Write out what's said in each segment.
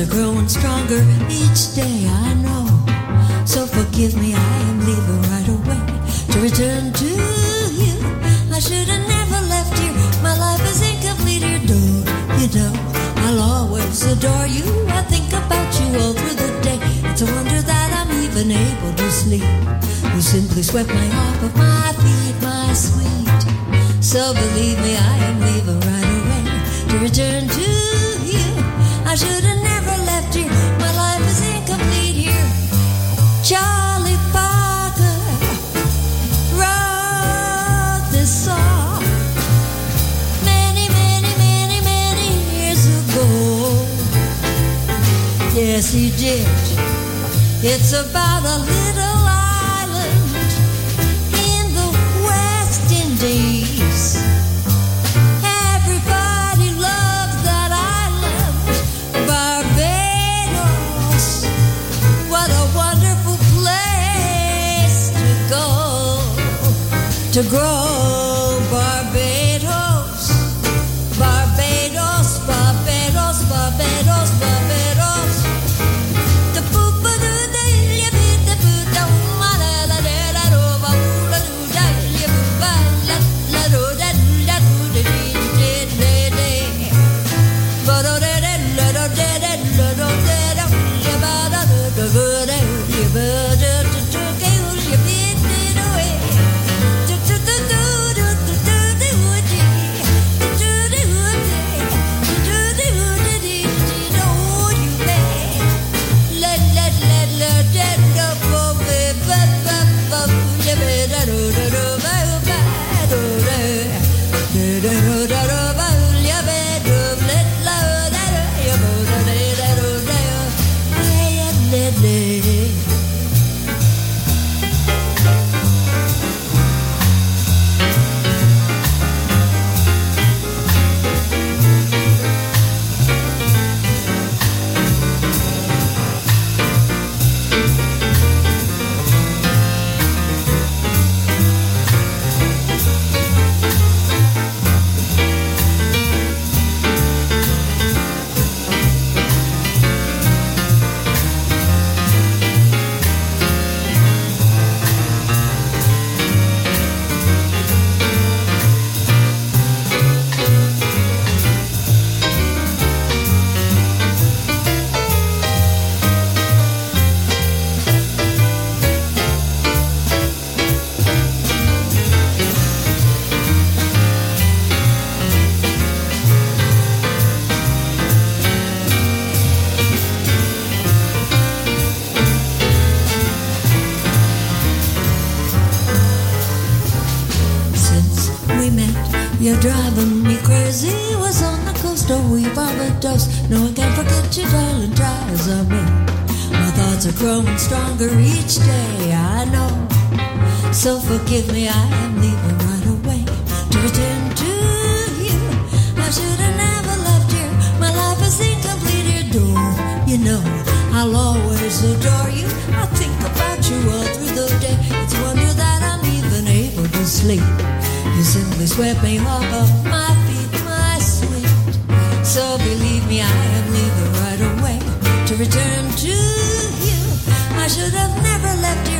Are growing stronger each day. I know. So forgive me, I am leaving right away to return to you. I should have never left you. My life is incomplete here, don't you know? I'll always adore you. I think about you all through the day. It's a wonder that I'm even able to sleep. You simply swept me off of my feet, my sweet. So believe me, I am leaving right away to return to you. I should have never Yes, he did. It's about a little island in the West Indies. Everybody loves that island, Barbados. What a wonderful place to go to grow, each day. I know. So forgive me, I am leaving right away to return to you. I should have never left you. My life is incomplete here, don't you know? I'll always adore you. I think about you all through the day. It's a wonder that I'm even able to sleep. You simply swept me off of my feet, my sweet. So believe me, I am leaving right away to return to you. Should have never left you.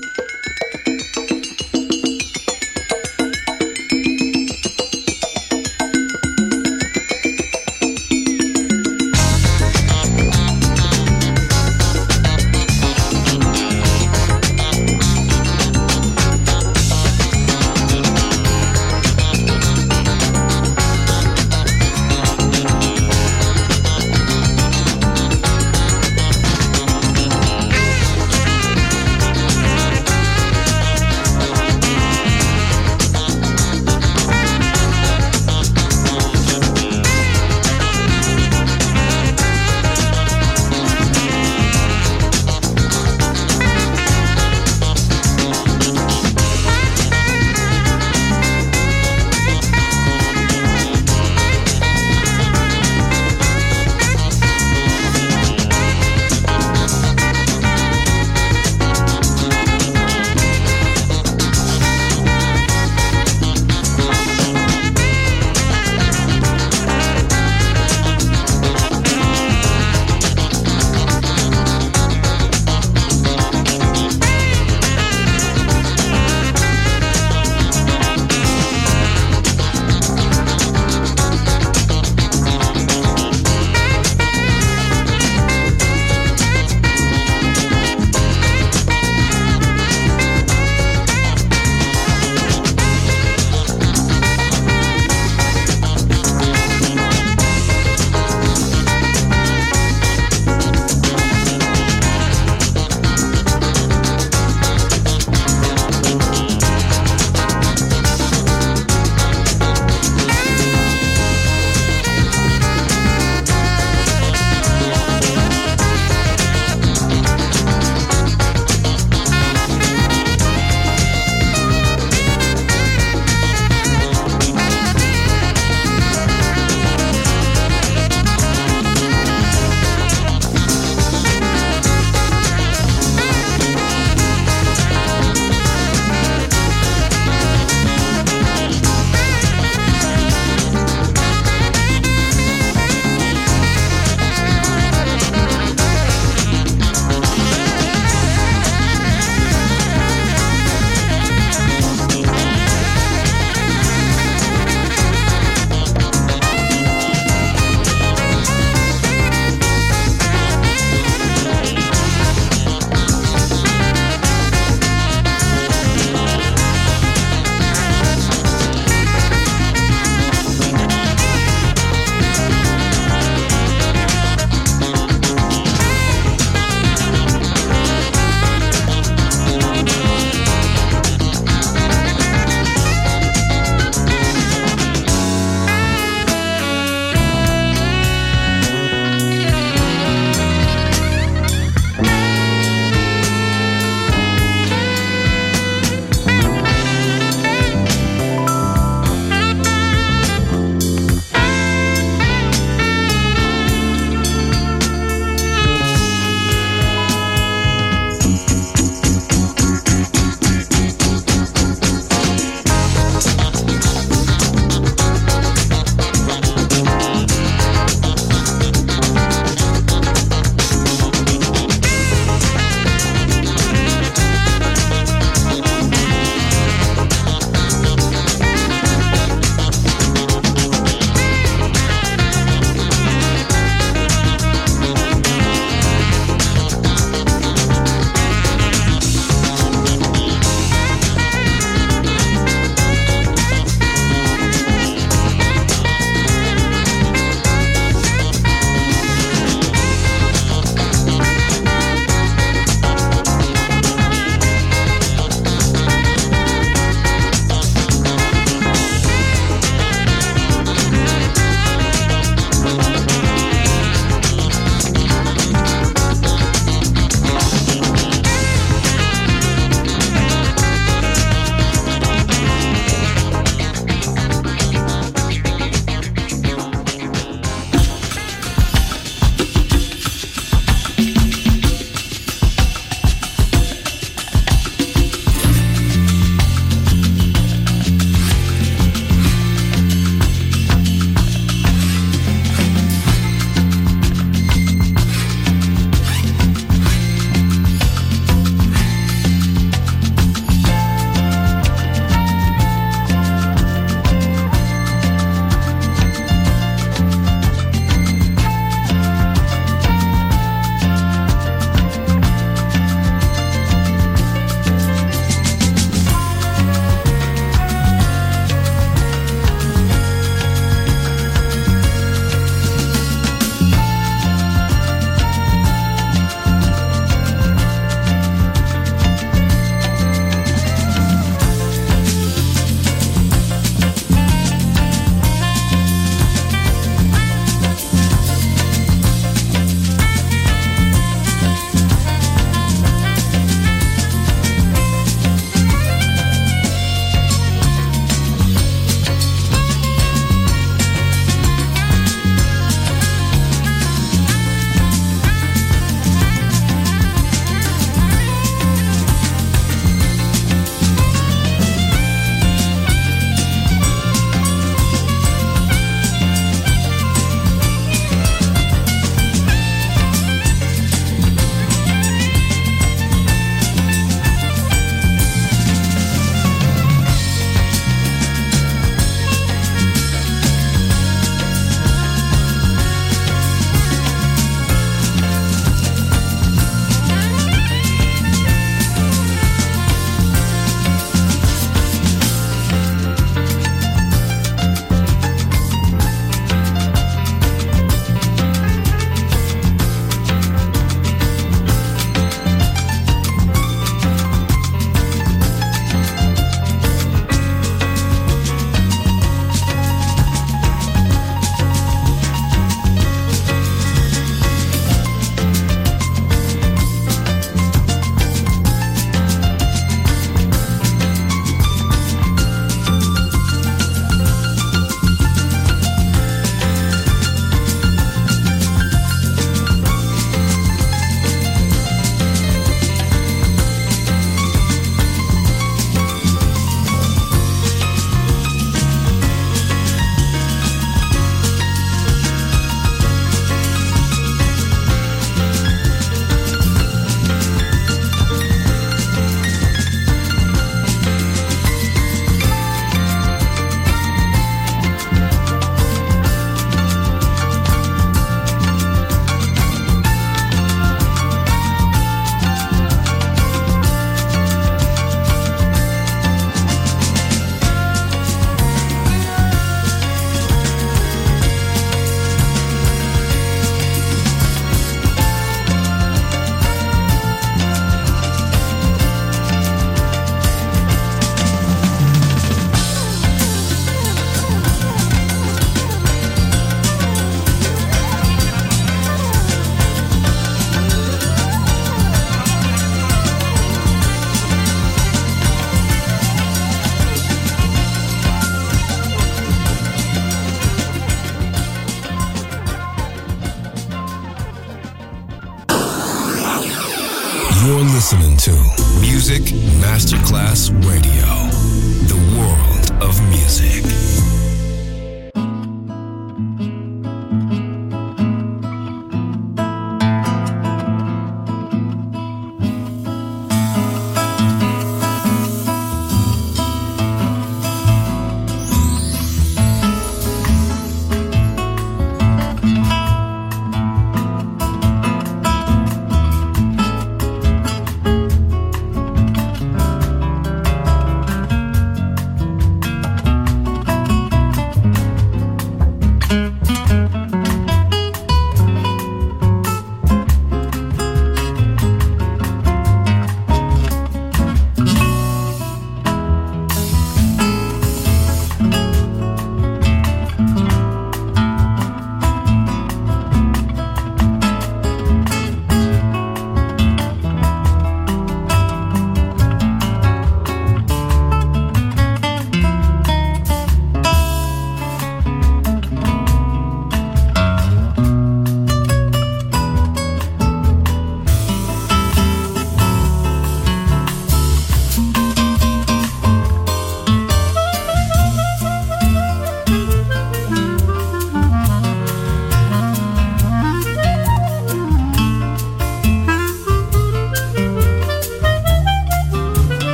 Radio,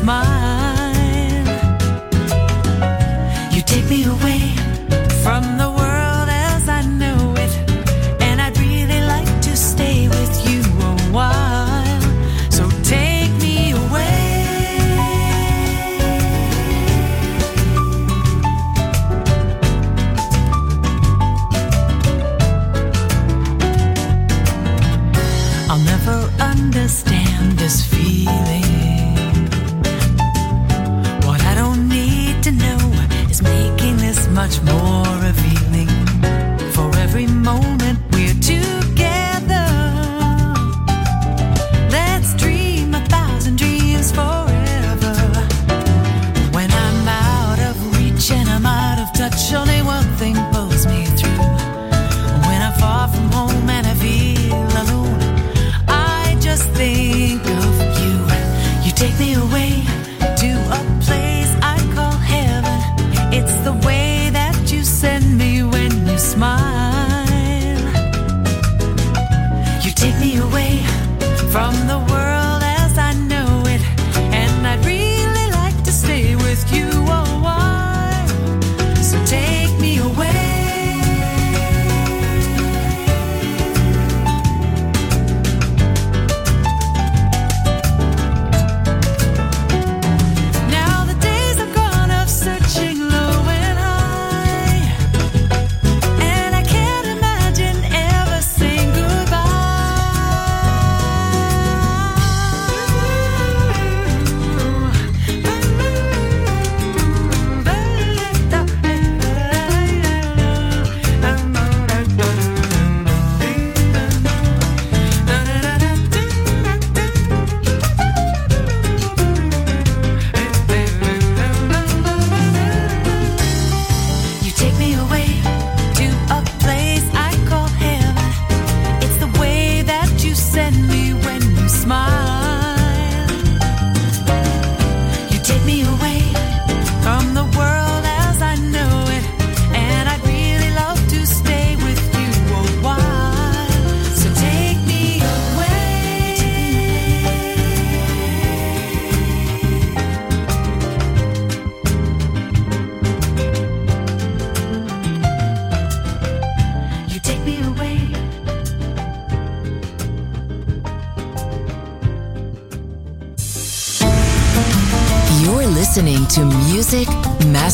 Smile.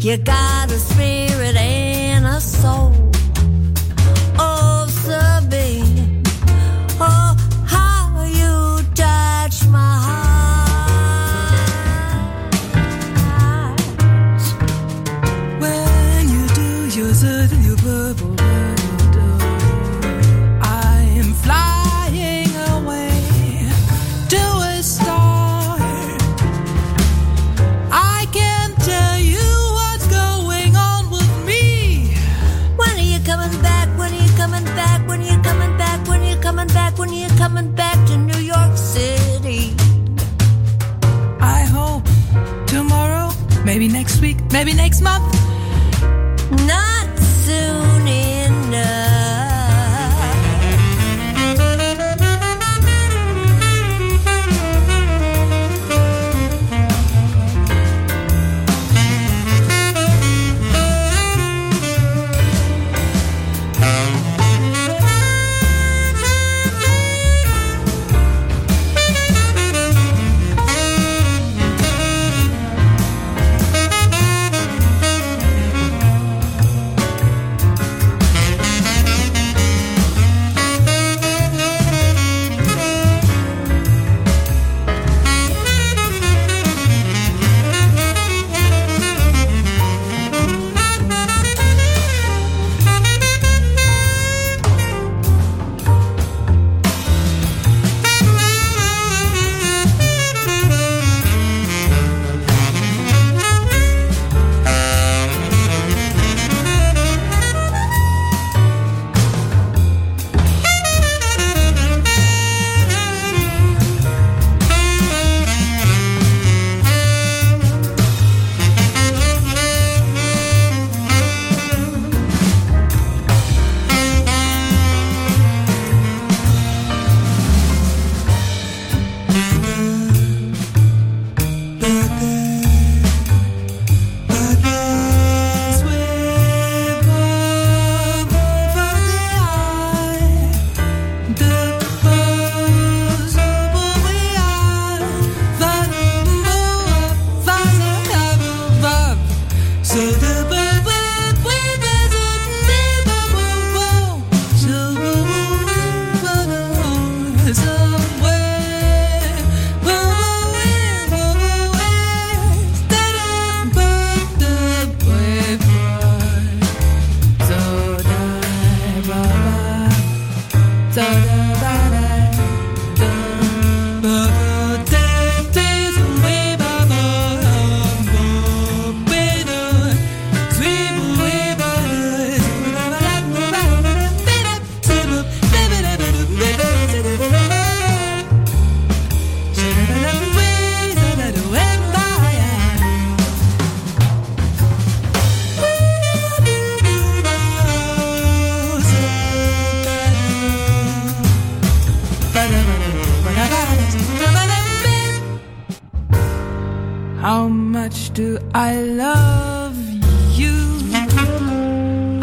You got a spirit and a soul. week, maybe next month.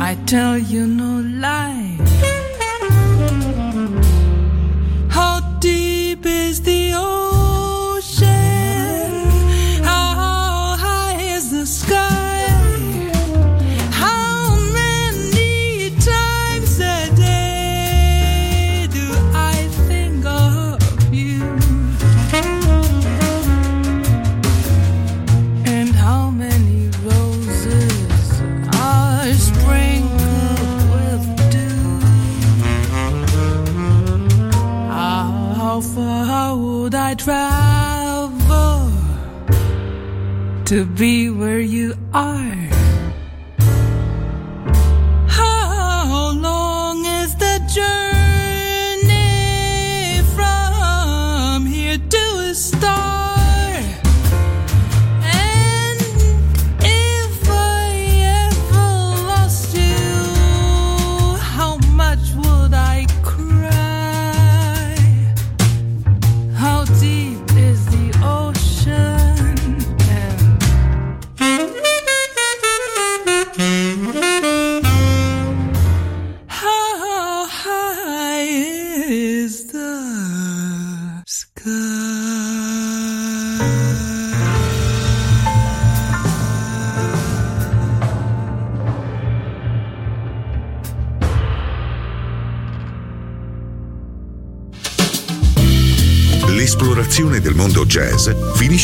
I tell you no lie. to be where you are.